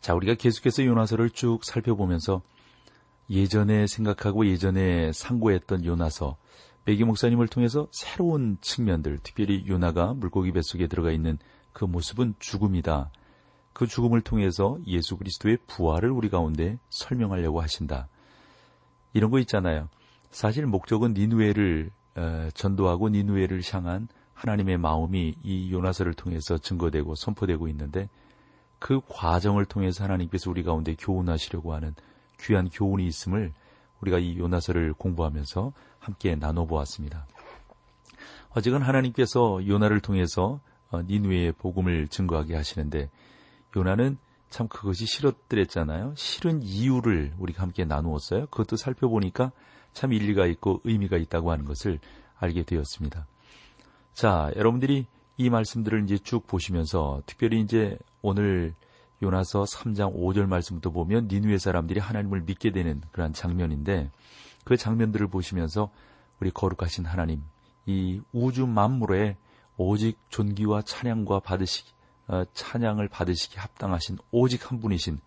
자 우리가 계속해서 요나서를 쭉 살펴보면서 예전에 생각하고 예전에 상고했던 요나서 베기 목사님을 통해서 새로운 측면들, 특별히 요나가 물고기 뱃속에 들어가 있는 그 모습은 죽음이다. 그 죽음을 통해서 예수 그리스도의 부활을 우리 가운데 설명하려고 하신다. 이런 거 있잖아요. 사실 목적은 니누에를 어, 전도하고 니누에를 향한 하나님의 마음이 이 요나서를 통해서 증거되고 선포되고 있는데 그 과정을 통해서 하나님께서 우리 가운데 교훈하시려고 하는 귀한 교훈이 있음을 우리가 이 요나서를 공부하면서 함께 나눠보았습니다. 어쨌건 하나님께서 요나를 통해서 어, 니누의 복음을 증거하게 하시는데 요나는 참 그것이 싫었더랬잖아요. 싫은 이유를 우리가 함께 나누었어요. 그것도 살펴보니까 참 일리가 있고 의미가 있다고 하는 것을 알게 되었습니다. 자, 여러분들이 이 말씀들을 이제 쭉 보시면서 특별히 이제 오늘 요나서 3장 5절 말씀부터 보면 니누의 사람들이 하나님을 믿게 되는 그러한 장면인데 그 장면들을 보시면서 우리 거룩하신 하나님 이 우주 만물에 오직 존귀와 찬양과 받으시기 어, 찬양을 받으시기 합당하신 오직 한 분이신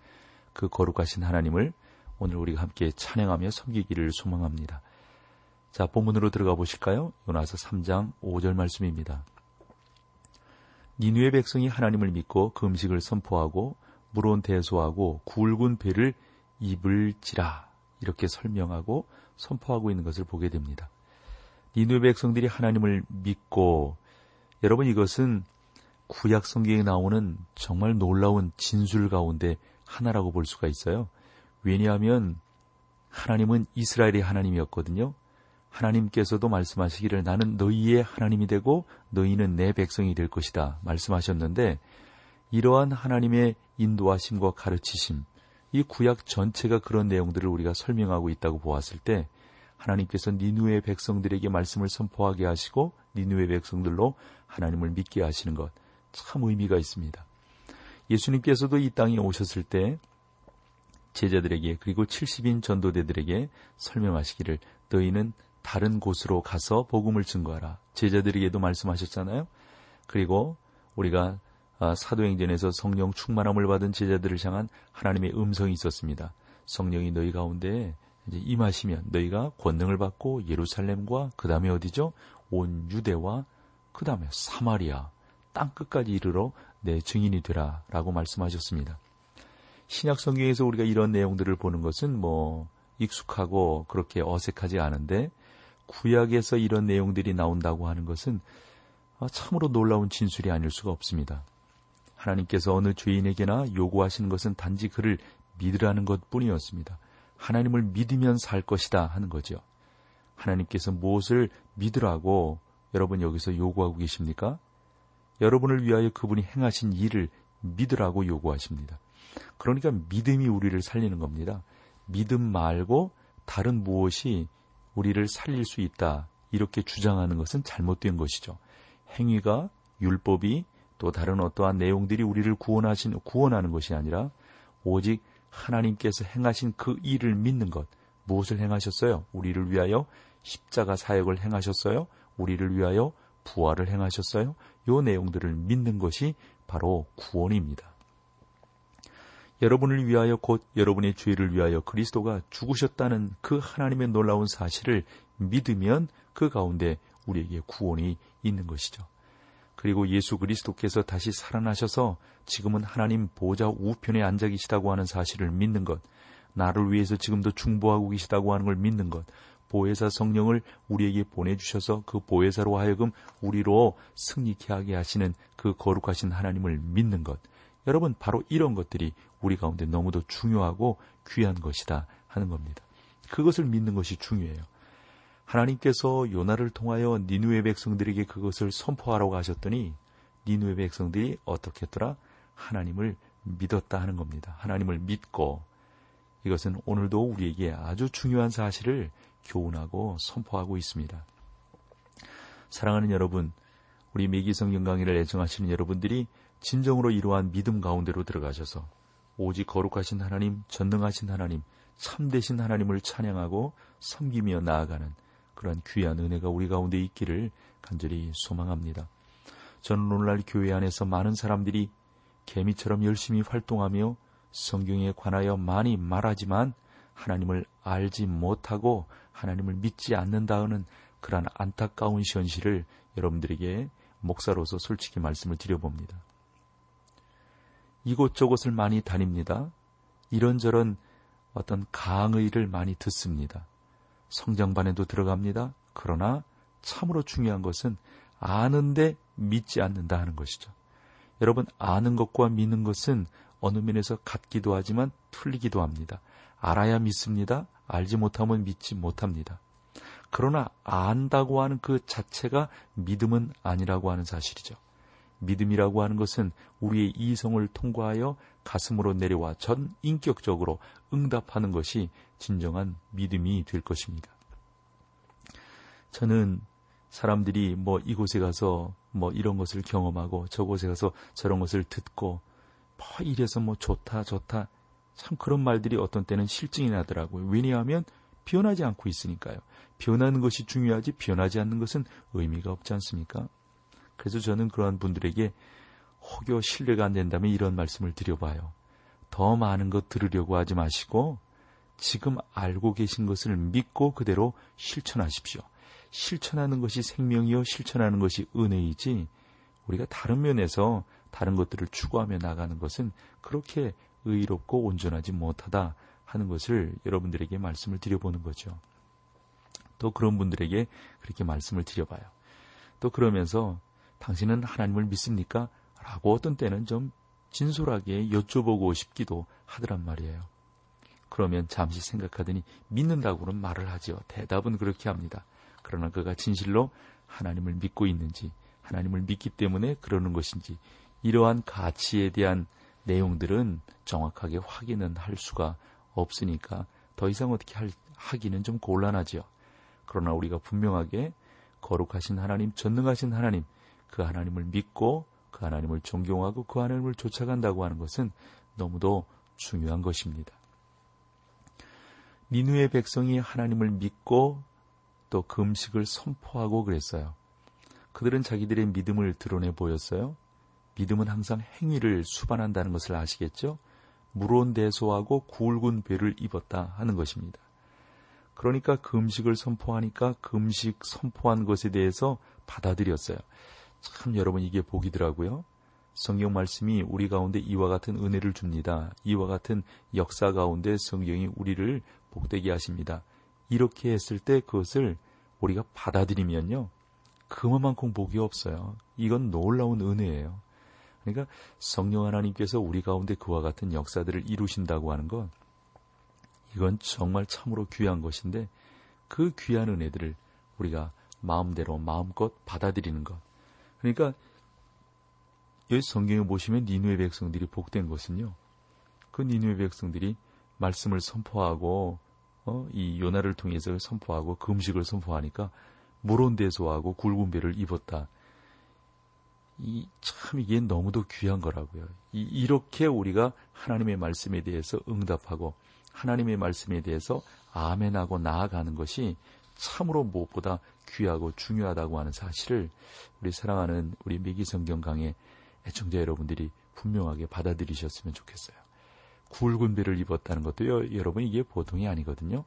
그 거룩하신 하나님을 오늘 우리가 함께 찬양하며 섬기기를 소망합니다. 자, 본문으로 들어가 보실까요? 요나서 3장 5절 말씀입니다. 니누의 백성이 하나님을 믿고 그 음식을 선포하고 물온 대소하고 굵은 배를 입을 지라 이렇게 설명하고 선포하고 있는 것을 보게 됩니다. 니누의 백성들이 하나님을 믿고 여러분 이것은 구약 성경에 나오는 정말 놀라운 진술 가운데 하나라고 볼 수가 있어요. 왜냐하면 하나님은 이스라엘의 하나님이었거든요. 하나님께서도 말씀하시기를 나는 너희의 하나님이 되고 너희는 내 백성이 될 것이다 말씀하셨는데 이러한 하나님의 인도하심과 가르치심 이 구약 전체가 그런 내용들을 우리가 설명하고 있다고 보았을 때 하나님께서 니누의 백성들에게 말씀을 선포하게 하시고 니누의 백성들로 하나님을 믿게 하시는 것 참 의미가 있습니다. 예수님께서도 이 땅에 오셨을 때 제자들에게 그리고 70인 전도대들에게 설명하시기를 너희는 다른 곳으로 가서 복음을 증거하라. 제자들에게도 말씀하셨잖아요. 그리고 우리가 아, 사도행전에서 성령 충만함을 받은 제자들을 향한 하나님의 음성이 있었습니다. 성령이 너희 가운데 임하시면 너희가 권능을 받고 예루살렘과 그 다음에 어디죠? 온 유대와 그 다음에 사마리아 땅 끝까지 이르러 내 증인이 되라라고 말씀하셨습니다. 신약 성경에서 우리가 이런 내용들을 보는 것은 뭐 익숙하고 그렇게 어색하지 않은데 구약에서 이런 내용들이 나온다고 하는 것은 아, 참으로 놀라운 진술이 아닐 수가 없습니다. 하나님께서 어느 죄인에게나 요구하시는 것은 단지 그를 믿으라는 것 뿐이었습니다. 하나님을 믿으면 살 것이다 하는 거죠. 하나님께서 무엇을 믿으라고 여러분 여기서 요구하고 계십니까? 여러분을 위하여 그분이 행하신 일을 믿으라고 요구하십니다. 그러니까 믿음이 우리를 살리는 겁니다. 믿음 말고 다른 무엇이 우리를 살릴 수 있다. 이렇게 주장하는 것은 잘못된 것이죠. 행위가 율법이 또 다른 어떠한 내용들이 우리를 구원하신 구원하는 것이 아니라 오직 하나님께서 행하신 그 일을 믿는 것. 무엇을 행하셨어요? 우리를 위하여 십자가 사역을 행하셨어요? 우리를 위하여 부활을 행하셨어요? 요 내용들을 믿는 것이 바로 구원입니다. 여러분을 위하여 곧 여러분의 죄를 위하여 그리스도가 죽으셨다는 그 하나님의 놀라운 사실을 믿으면 그 가운데 우리에게 구원이 있는 것이죠. 그리고 예수 그리스도께서 다시 살아나셔서 지금은 하나님 보좌 우편에 앉아 계시다고 하는 사실을 믿는 것, 나를 위해서 지금도 중보하고 계시다고 하는 걸 믿는 것, 보혜사 성령을 우리에게 보내주셔서 그 보혜사로 하여금 우리로 승리케 하게 하시는 그 거룩하신 하나님을 믿는 것, 여러분 바로 이런 것들이 우리 가운데 너무도 중요하고 귀한 것이다 하는 겁니다. 그것을 믿는 것이 중요해요. 하나님께서 요나를 통하여 니누의 백성들에게 그것을 선포하라고 하셨더니 니누의 백성들이 어떻게 했더라? 하나님을 믿었다 하는 겁니다. 하나님을 믿고 이것은 오늘도 우리에게 아주 중요한 사실을 교훈하고 선포하고 있습니다. 사랑하는 여러분, 우리 매기성경 강의를 애정하시는 여러분들이 진정으로 이러한 믿음 가운데로 들어가셔서 오직 거룩하신 하나님, 전능하신 하나님, 참되신 하나님을 찬양하고 섬기며 나아가는 그러한 귀한 은혜가 우리 가운데 있기를 간절히 소망합니다. 저는 오늘날 교회 안에서 많은 사람들이 개미처럼 열심히 활동하며 성경에 관하여 많이 말하지만 하나님을 알지 못하고 하나님을 믿지 않는다는 그러한 안타까운 현실을 여러분들에게 목사로서 솔직히 말씀을 드려봅니다. 이곳저곳을 많이 다닙니다. 이런저런 어떤 강의를 많이 듣습니다. 성장반에도 들어갑니다. 그러나 참으로 중요한 것은 아는데 믿지 않는다 하는 것이죠. 여러분, 아는 것과 믿는 것은 어느 면에서 같기도 하지만 틀리기도 합니다. 알아야 믿습니다. 알지 못하면 믿지 못합니다. 그러나 안다고 하는 그 자체가 믿음은 아니라고 하는 사실이죠. 믿음이라고 하는 것은 우리의 이성을 통과하여 가슴으로 내려와 전 인격적으로 응답하는 것이 진정한 믿음이 될 것입니다. 저는 사람들이 뭐 이곳에 가서 뭐 이런 것을 경험하고 저곳에 가서 저런 것을 듣고 뭐 이래서 뭐 좋다 좋다 참 그런 말들이 어떤 때는 실증이 나더라고요. 왜냐하면 변하지 않고 있으니까요. 변하는 것이 중요하지 변하지 않는 것은 의미가 없지 않습니까? 그래서 저는 그러한 분들에게 혹여 신뢰가 안 된다면 이런 말씀을 드려봐요. 더 많은 것 들으려고 하지 마시고 지금 알고 계신 것을 믿고 그대로 실천하십시오. 실천하는 것이 생명이요 실천하는 것이 은혜이지 우리가 다른 면에서 다른 것들을 추구하며 나가는 것은 그렇게 의롭고 온전하지 못하다 하는 것을 여러분들에게 말씀을 드려보는 거죠. 또 그런 분들에게 그렇게 말씀을 드려봐요. 또 그러면서 당신은 하나님을 믿습니까? 라고 어떤 때는 좀 진솔하게 여쭤보고 싶기도 하더란 말이에요. 그러면 잠시 생각하더니 믿는다고는 말을 하죠. 대답은 그렇게 합니다. 그러나 그가 진실로 하나님을 믿고 있는지, 하나님을 믿기 때문에 그러는 것인지, 이러한 가치에 대한 내용들은 정확하게 확인은 할 수가 없으니까 더 이상 어떻게 할, 하기는 좀 곤란하지요. 그러나 우리가 분명하게 거룩하신 하나님, 전능하신 하나님, 그 하나님을 믿고 그 하나님을 존경하고 그 하나님을 쫓아간다고 하는 것은 너무도 중요한 것입니다. 니누의 백성이 하나님을 믿고 또 금식을 선포하고 그랬어요. 그들은 자기들의 믿음을 드러내 보였어요. 믿음은 항상 행위를 수반한다는 것을 아시겠죠? 무론 대소하고 굵은 배를 입었다 하는 것입니다. 그러니까 금식을 선포하니까 금식 선포한 것에 대해서 받아들였어요. 참 여러분 이게 복이더라고요. 성경 말씀이 우리 가운데 이와 같은 은혜를 줍니다. 이와 같은 역사 가운데 성경이 우리를 복되게 하십니다. 이렇게 했을 때 그것을 우리가 받아들이면요. 그만큼 복이 없어요. 이건 놀라운 은혜예요. 그러니까 성령 하나님께서 우리 가운데 그와 같은 역사들을 이루신다고 하는 건 이건 정말 참으로 귀한 것인데 그 귀한 은혜들을 우리가 마음대로 마음껏 받아들이는 것. 그러니까 여기 성경에 보시면 니누의 백성들이 복된 것은요. 그 니누의 백성들이 말씀을 선포하고 어, 이 요나를 통해서 선포하고 그 음식을 선포하니까 물온대소하고 굵은 배를 입었다. 이, 참 이게 너무도 귀한 거라고요. 이, 이렇게 우리가 하나님의 말씀에 대해서 응답하고 하나님의 말씀에 대해서 아멘하고 나아가는 것이 참으로 무엇보다 귀하고 중요하다고 하는 사실을 우리 사랑하는 우리 미기 성경 강의 애청자 여러분들이 분명하게 받아들이셨으면 좋겠어요. 굵은 배를 입었다는 것도요, 여러분 이게 보통이 아니거든요.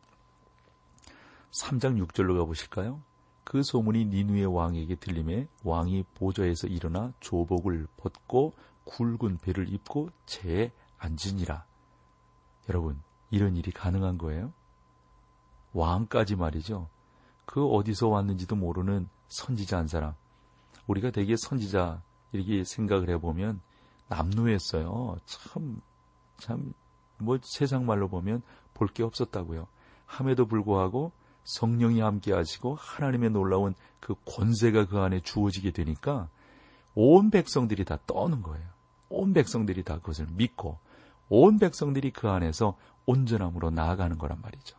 3장 6절로 가보실까요? 그 소문이 니누의 왕에게 들림에 왕이 보좌에서 일어나 조복을 벗고 굵은 배를 입고 재에 앉으니라. 여러분, 이런 일이 가능한 거예요? 왕까지 말이죠. 그 어디서 왔는지도 모르는 선지자 한 사람. 우리가 되게 선지자 이렇게 생각을 해보면 남루했어요. 참, 참, 뭐 세상 말로 보면 볼 게 없었다고요. 함에도 불구하고 성령이 함께 하시고 하나님의 놀라운 그 권세가 그 안에 주어지게 되니까 온 백성들이 다 떠는 거예요. 온 백성들이 다 그것을 믿고 온 백성들이 그 안에서 온전함으로 나아가는 거란 말이죠.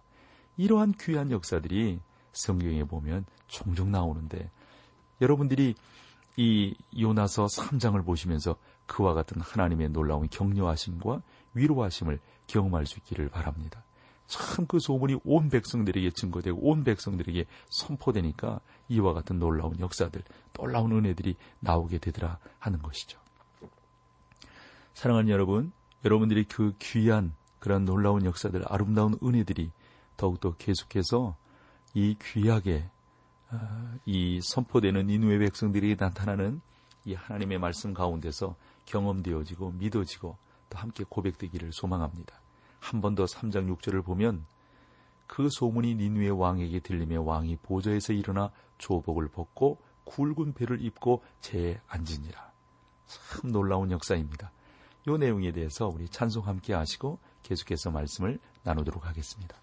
이러한 귀한 역사들이 성경에 보면 종종 나오는데 여러분들이 이 요나서 3장을 보시면서 그와 같은 하나님의 놀라운 격려하심과 위로하심을 경험할 수 있기를 바랍니다. 참 그 소문이 온 백성들에게 증거되고 온 백성들에게 선포되니까 이와 같은 놀라운 역사들, 놀라운 은혜들이 나오게 되더라 하는 것이죠. 사랑하는 여러분, 여러분들이 그 귀한 그런 놀라운 역사들, 아름다운 은혜들이 더욱더 계속해서 이 귀하게 아, 이 선포되는 인후의 백성들이 나타나는 이 하나님의 말씀 가운데서 경험되어지고 믿어지고 또 함께 고백되기를 소망합니다. 한 번 더 3장 6절을 보면 그 소문이 니누의 왕에게 들리며 왕이 보좌에서 일어나 조복을 벗고 굵은 배를 입고 재에 앉으니라. 참 놀라운 역사입니다. 이 내용에 대해서 우리 찬송 함께 하시고 계속해서 말씀을 나누도록 하겠습니다.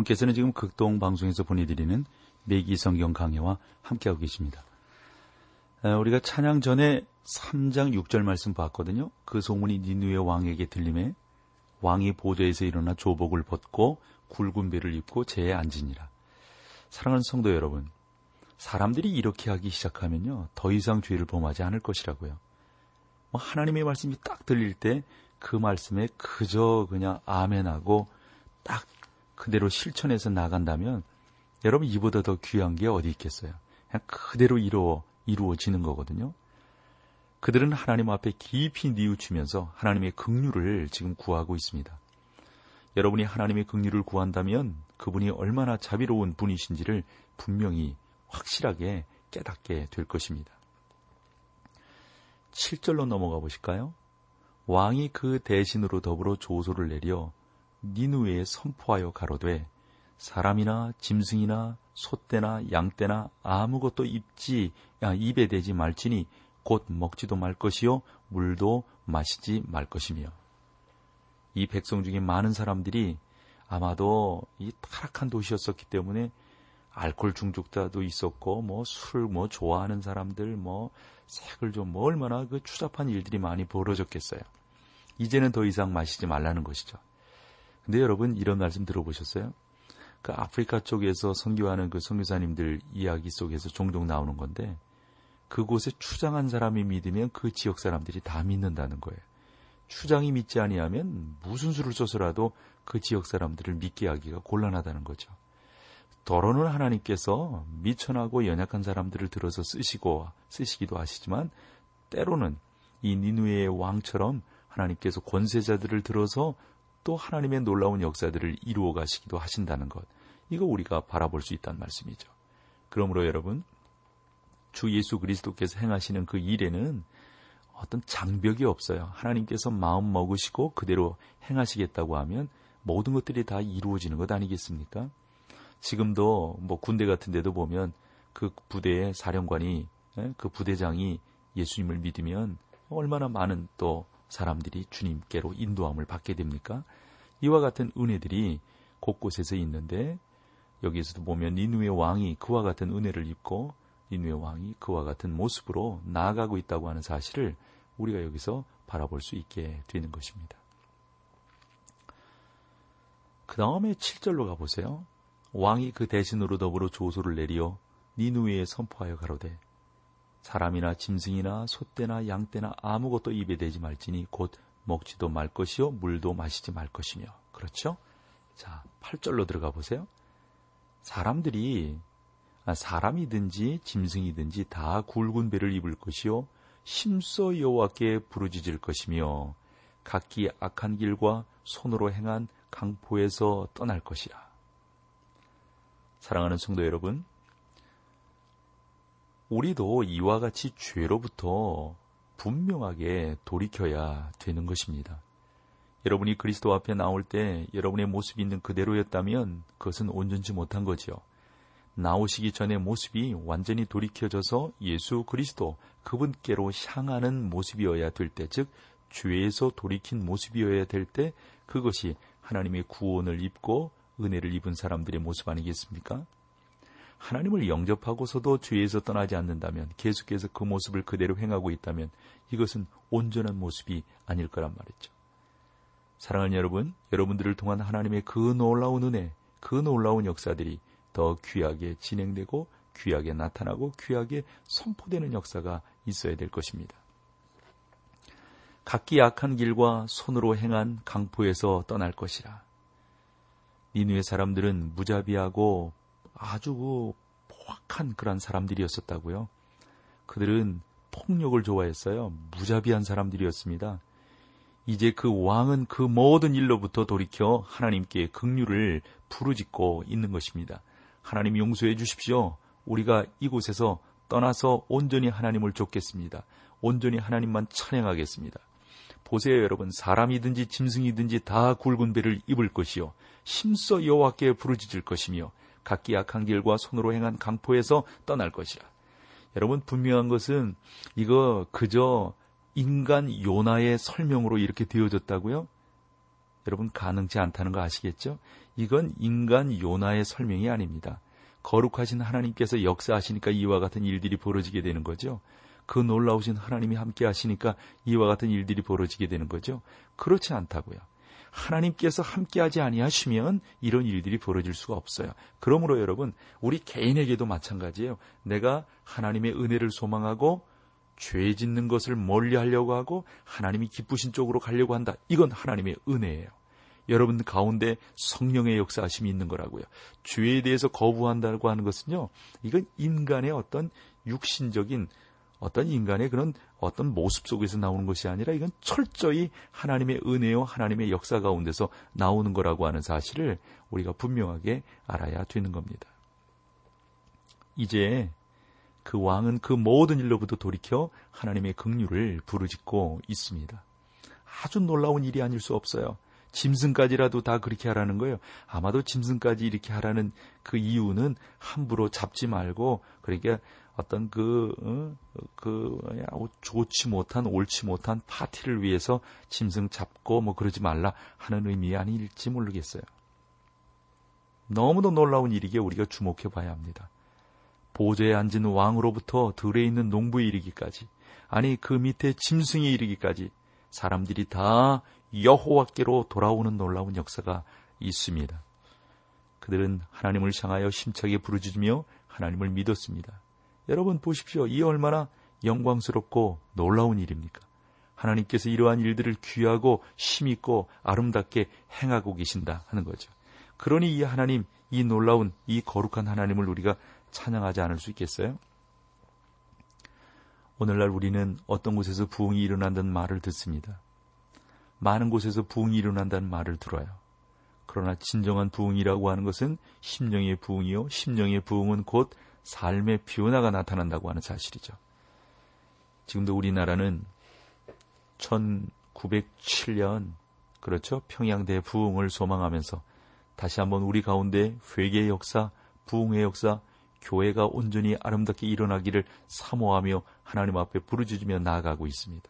여러분께서는 지금 극동 방송에서 보내드리는 매기 성경 강해와 함께하고 계십니다. 우리가 찬양 전에 3장 6절 말씀 봤거든요. 그 소문이 니누의 왕에게 들림에 왕이 보좌에서 일어나 조복을 벗고 굵은 배를 입고 재에 앉으니라. 사랑하는 성도 여러분, 사람들이 이렇게 하기 시작하면요, 더 이상 죄를 범하지 않을 것이라고요. 뭐 하나님의 말씀이 딱 들릴 때 그 말씀에 그저 그냥 아멘하고 딱 그대로 실천해서 나간다면 여러분 이보다 더 귀한 게 어디 있겠어요? 그냥 그대로 이루어 이루어지는 거거든요. 그들은 하나님 앞에 깊이 뉘우치면서 하나님의 긍휼을 지금 구하고 있습니다. 여러분이 하나님의 긍휼을 구한다면 그분이 얼마나 자비로운 분이신지를 분명히 확실하게 깨닫게 될 것입니다. 7절로 넘어가 보실까요? 왕이 그 대신으로 더불어 조소를 내려 니누에 선포하여 가로되 사람이나 짐승이나 소떼나 양떼나 아무것도 입지 야, 입에 대지 말지니 곧 먹지도 말 것이요 물도 마시지 말 것이며 이 백성 중에 많은 사람들이 아마도 이 타락한 도시였었기 때문에 알코올 중독자도 있었고 뭐 술을 뭐 좋아하는 사람들 뭐 색을 좀 뭐 얼마나 그 추잡한 일들이 많이 벌어졌겠어요. 이제는 더 이상 마시지 말라는 것이죠. 근데 여러분 이런 말씀 들어보셨어요? 그 아프리카 쪽에서 선교하는 그 선교사님들 이야기 속에서 종종 나오는 건데 그곳에 추장한 사람이 믿으면 그 지역 사람들이 다 믿는다는 거예요. 추장이 믿지 아니하면 무슨 수를 써서라도 그 지역 사람들을 믿게 하기가 곤란하다는 거죠. 더러는 하나님께서 미천하고 연약한 사람들을 들어서 쓰시고 쓰시기도 하시지만 때로는 이 니누의 왕처럼 하나님께서 권세자들을 들어서 또 하나님의 놀라운 역사들을 이루어 가시기도 하신다는 것. 이거 우리가 바라볼 수 있다는 말씀이죠. 그러므로 여러분, 주 예수 그리스도께서 행하시는 그 일에는 어떤 장벽이 없어요. 하나님께서 마음 먹으시고 그대로 행하시겠다고 하면 모든 것들이 다 이루어지는 것 아니겠습니까? 지금도 뭐 군대 같은 데도 보면 그 부대의 사령관이 예, 그 부대장이 예수님을 믿으면 얼마나 많은 또 사람들이 주님께로 인도함을 받게 됩니까? 이와 같은 은혜들이 곳곳에서 있는데 여기에서도 보면 니누의 왕이 그와 같은 은혜를 입고 니누의 왕이 그와 같은 모습으로 나아가고 있다고 하는 사실을 우리가 여기서 바라볼 수 있게 되는 것입니다. 그 다음에 7절로 가보세요. 왕이 그 대신으로 더불어 조소를 내리어 니누에 선포하여 가로되 사람이나 짐승이나 소떼나 양떼나 아무것도 입에 대지 말지니 곧 먹지도 말 것이요 물도 마시지 말 것이며 그렇죠? 자 8절로 들어가 보세요. 사람들이 아, 사람이든지 짐승이든지 다 굵은 배를 입을 것이요 심서 여호와께 부르짖을 것이며 각기 악한 길과 손으로 행한 강포에서 떠날 것이라. 사랑하는 성도 여러분, 우리도 이와 같이 죄로부터 분명하게 돌이켜야 되는 것입니다. 여러분이 그리스도 앞에 나올 때 여러분의 모습이 있는 그대로였다면 그것은 온전치 못한 거지요. 나오시기 전의 모습이 완전히 돌이켜져서 예수 그리스도 그분께로 향하는 모습이어야 될 때, 즉 죄에서 돌이킨 모습이어야 될 때 그것이 하나님의 구원을 입고 은혜를 입은 사람들의 모습 아니겠습니까? 하나님을 영접하고서도 죄에서 떠나지 않는다면 계속해서 그 모습을 그대로 행하고 있다면 이것은 온전한 모습이 아닐 거란 말이죠. 사랑하는 여러분, 여러분들을 통한 하나님의 그 놀라운 은혜, 그 놀라운 역사들이 더 귀하게 진행되고 귀하게 나타나고 귀하게 선포되는 역사가 있어야 될 것입니다. 각기 약한 길과 손으로 행한 강포에서 떠날 것이라. 니누의 사람들은 무자비하고 아주 그 포악한 그런 사람들이었었다고요. 그들은 폭력을 좋아했어요. 무자비한 사람들이었습니다. 이제 그 왕은 그 모든 일로부터 돌이켜 하나님께 긍휼을 부르짖고 있는 것입니다. 하나님 용서해 주십시오. 우리가 이곳에서 떠나서 온전히 하나님을 쫓겠습니다. 온전히 하나님만 찬양하겠습니다. 보세요, 여러분. 사람이든지 짐승이든지 다 굵은 배를 입을 것이요. 힘써 여호와께 부르짖을 것이며 각기 약한 길과 손으로 행한 강포에서 떠날 것이라. 여러분 분명한 것은 이거 그저 인간 요나의 설명으로 이렇게 되어졌다고요? 여러분 가능치 않다는 거 아시겠죠? 이건 인간 요나의 설명이 아닙니다. 거룩하신 하나님께서 역사하시니까 이와 같은 일들이 벌어지게 되는 거죠. 그 놀라우신 하나님이 함께 하시니까 이와 같은 일들이 벌어지게 되는 거죠. 그렇지 않다고요. 하나님께서 함께하지 아니하시면 이런 일들이 벌어질 수가 없어요. 그러므로 여러분, 우리 개인에게도 마찬가지예요. 내가 하나님의 은혜를 소망하고 죄 짓는 것을 멀리 하려고 하고 하나님이 기쁘신 쪽으로 가려고 한다. 이건 하나님의 은혜예요. 여러분 가운데 성령의 역사하심이 있는 거라고요. 죄에 대해서 거부한다고 하는 것은요, 이건 인간의 어떤 육신적인 어떤 인간의 그런 어떤 모습 속에서 나오는 것이 아니라 이건 철저히 하나님의 은혜요 하나님의 역사 가운데서 나오는 거라고 하는 사실을 우리가 분명하게 알아야 되는 겁니다. 이제 그 왕은 그 모든 일로부터 돌이켜 하나님의 긍휼을 부르짖고 있습니다. 아주 놀라운 일이 아닐 수 없어요. 짐승까지라도 다 그렇게 하라는 거예요. 아마도 짐승까지 이렇게 하라는 그 이유는 함부로 잡지 말고 그러니까 어떤 그, 어, 그, 좋지 못한, 옳지 못한 파티를 위해서 짐승 잡고 뭐 그러지 말라 하는 의미 아닐지 모르겠어요. 너무도 놀라운 일이기에 우리가 주목해 봐야 합니다. 보좌에 앉은 왕으로부터 들에 있는 농부에 이르기까지, 아니 그 밑에 짐승에 이르기까지 사람들이 다 여호와께로 돌아오는 놀라운 역사가 있습니다. 그들은 하나님을 향하여 심차게 부르짖으며 하나님을 믿었습니다. 여러분 보십시오. 이 얼마나 영광스럽고 놀라운 일입니까? 하나님께서 이러한 일들을 귀하고 힘있고 아름답게 행하고 계신다 하는 거죠. 그러니 이 하나님, 이 놀라운, 이 거룩한 하나님을 우리가 찬양하지 않을 수 있겠어요? 오늘날 우리는 어떤 곳에서 부흥이 일어난다는 말을 듣습니다. 많은 곳에서 부흥이 일어난다는 말을 들어요. 그러나 진정한 부흥이라고 하는 것은 심령의 부흥이요. 심령의 부흥은 곧 삶의 변화가 나타난다고 하는 사실이죠. 지금도 우리나라는 1907년 그렇죠. 평양대 부흥을 소망하면서 다시 한번 우리 가운데 회개의 역사, 부흥의 역사, 교회가 온전히 아름답게 일어나기를 사모하며 하나님 앞에 부르짖으며 나아가고 있습니다.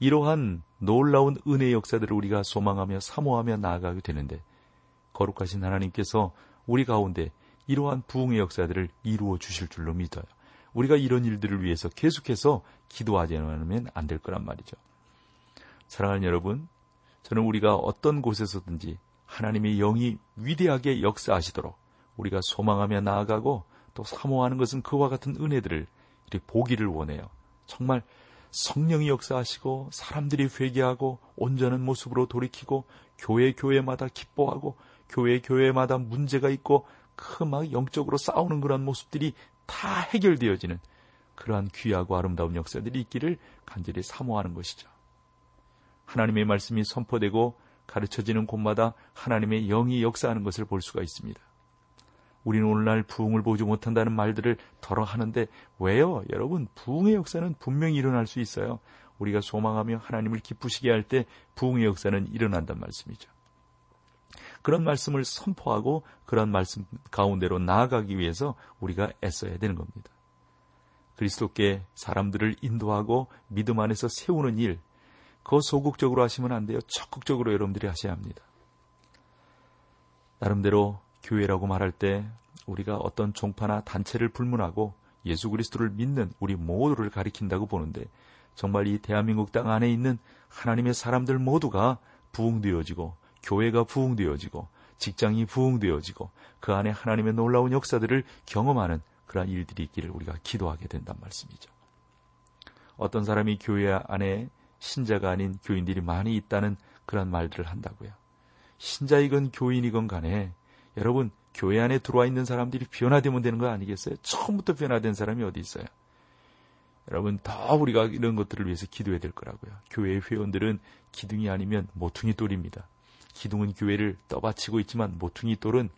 이러한 놀라운 은혜의 역사들을 우리가 소망하며 사모하며 나아가게 되는데 거룩하신 하나님께서 우리 가운데 이러한 부흥의 역사들을 이루어 주실 줄로 믿어요. 우리가 이런 일들을 위해서 계속해서 기도하지 않으면 안 될 거란 말이죠. 사랑하는 여러분, 저는 우리가 어떤 곳에서든지 하나님의 영이 위대하게 역사하시도록 우리가 소망하며 나아가고 또 사모하는 것은 그와 같은 은혜들을 이렇게 보기를 원해요. 정말 성령이 역사하시고 사람들이 회개하고 온전한 모습으로 돌이키고 교회 교회마다 기뻐하고 교회 교회마다 문제가 있고 그막 영적으로 싸우는 그런 모습들이 다 해결되어지는 그러한 귀하고 아름다운 역사들이 있기를 간절히 사모하는 것이죠. 하나님의 말씀이 선포되고 가르쳐지는 곳마다 하나님의 영이 역사하는 것을 볼 수가 있습니다. 우리는 오늘날 부흥을 보지 못한다는 말들을 덜어 하는데 왜요? 여러분, 부흥의 역사는 분명히 일어날 수 있어요. 우리가 소망하며 하나님을 기쁘시게 할 때 부흥의 역사는 일어난단 말씀이죠. 그런 말씀을 선포하고 그런 말씀 가운데로 나아가기 위해서 우리가 애써야 되는 겁니다. 그리스도께 사람들을 인도하고 믿음 안에서 세우는 일, 그거 소극적으로 하시면 안 돼요. 적극적으로 여러분들이 하셔야 합니다. 나름대로 교회라고 말할 때 우리가 어떤 종파나 단체를 불문하고 예수 그리스도를 믿는 우리 모두를 가리킨다고 보는데 정말 이 대한민국 땅 안에 있는 하나님의 사람들 모두가 부흥되어지고 교회가 부흥되어지고 직장이 부흥되어지고 그 안에 하나님의 놀라운 역사들을 경험하는 그러한 일들이 있기를 우리가 기도하게 된단 말씀이죠. 어떤 사람이 교회 안에 신자가 아닌 교인들이 많이 있다는 그런 말들을 한다고요. 신자이건 교인이건 간에 여러분 교회 안에 들어와 있는 사람들이 변화되면 되는 거 아니겠어요? 처음부터 변화된 사람이 어디 있어요? 여러분 더 우리가 이런 것들을 위해서 기도해야 될 거라고요. 교회의 회원들은 기둥이 아니면 모퉁이 돌입니다. 기둥은 교회를 떠받치고 있지만 모퉁이 돌은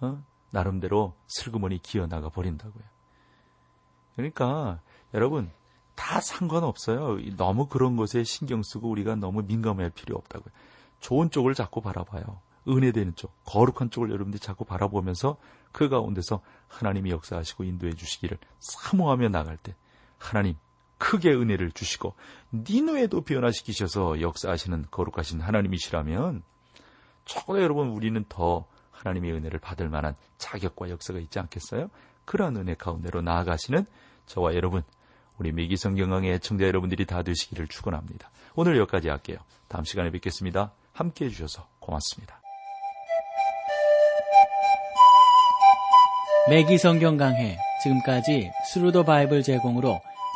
어? 나름대로 슬그머니 기어나가 버린다고요. 그러니까 여러분 다 상관없어요. 너무 그런 것에 신경 쓰고 우리가 너무 민감할 필요 없다고요. 좋은 쪽을 자꾸 바라봐요. 은혜되는 쪽, 거룩한 쪽을 여러분들이 자꾸 바라보면서 그 가운데서 하나님이 역사하시고 인도해 주시기를 사모하며 나갈 때 하나님 크게 은혜를 주시고 니누에도 변화시키셔서 역사하시는 거룩하신 하나님이시라면 적어도 여러분 우리는 더 하나님의 은혜를 받을 만한 자격과 역사가 있지 않겠어요? 그러한 은혜 가운데로 나아가시는 저와 여러분 우리 미기성경강의 애청자 여러분들이 다 되시기를 축원합니다. 오늘 여기까지 할게요. 다음 시간에 뵙겠습니다. 함께 해주셔서 고맙습니다. 맥기성경 강해 지금까지 Thru the Bible 제공으로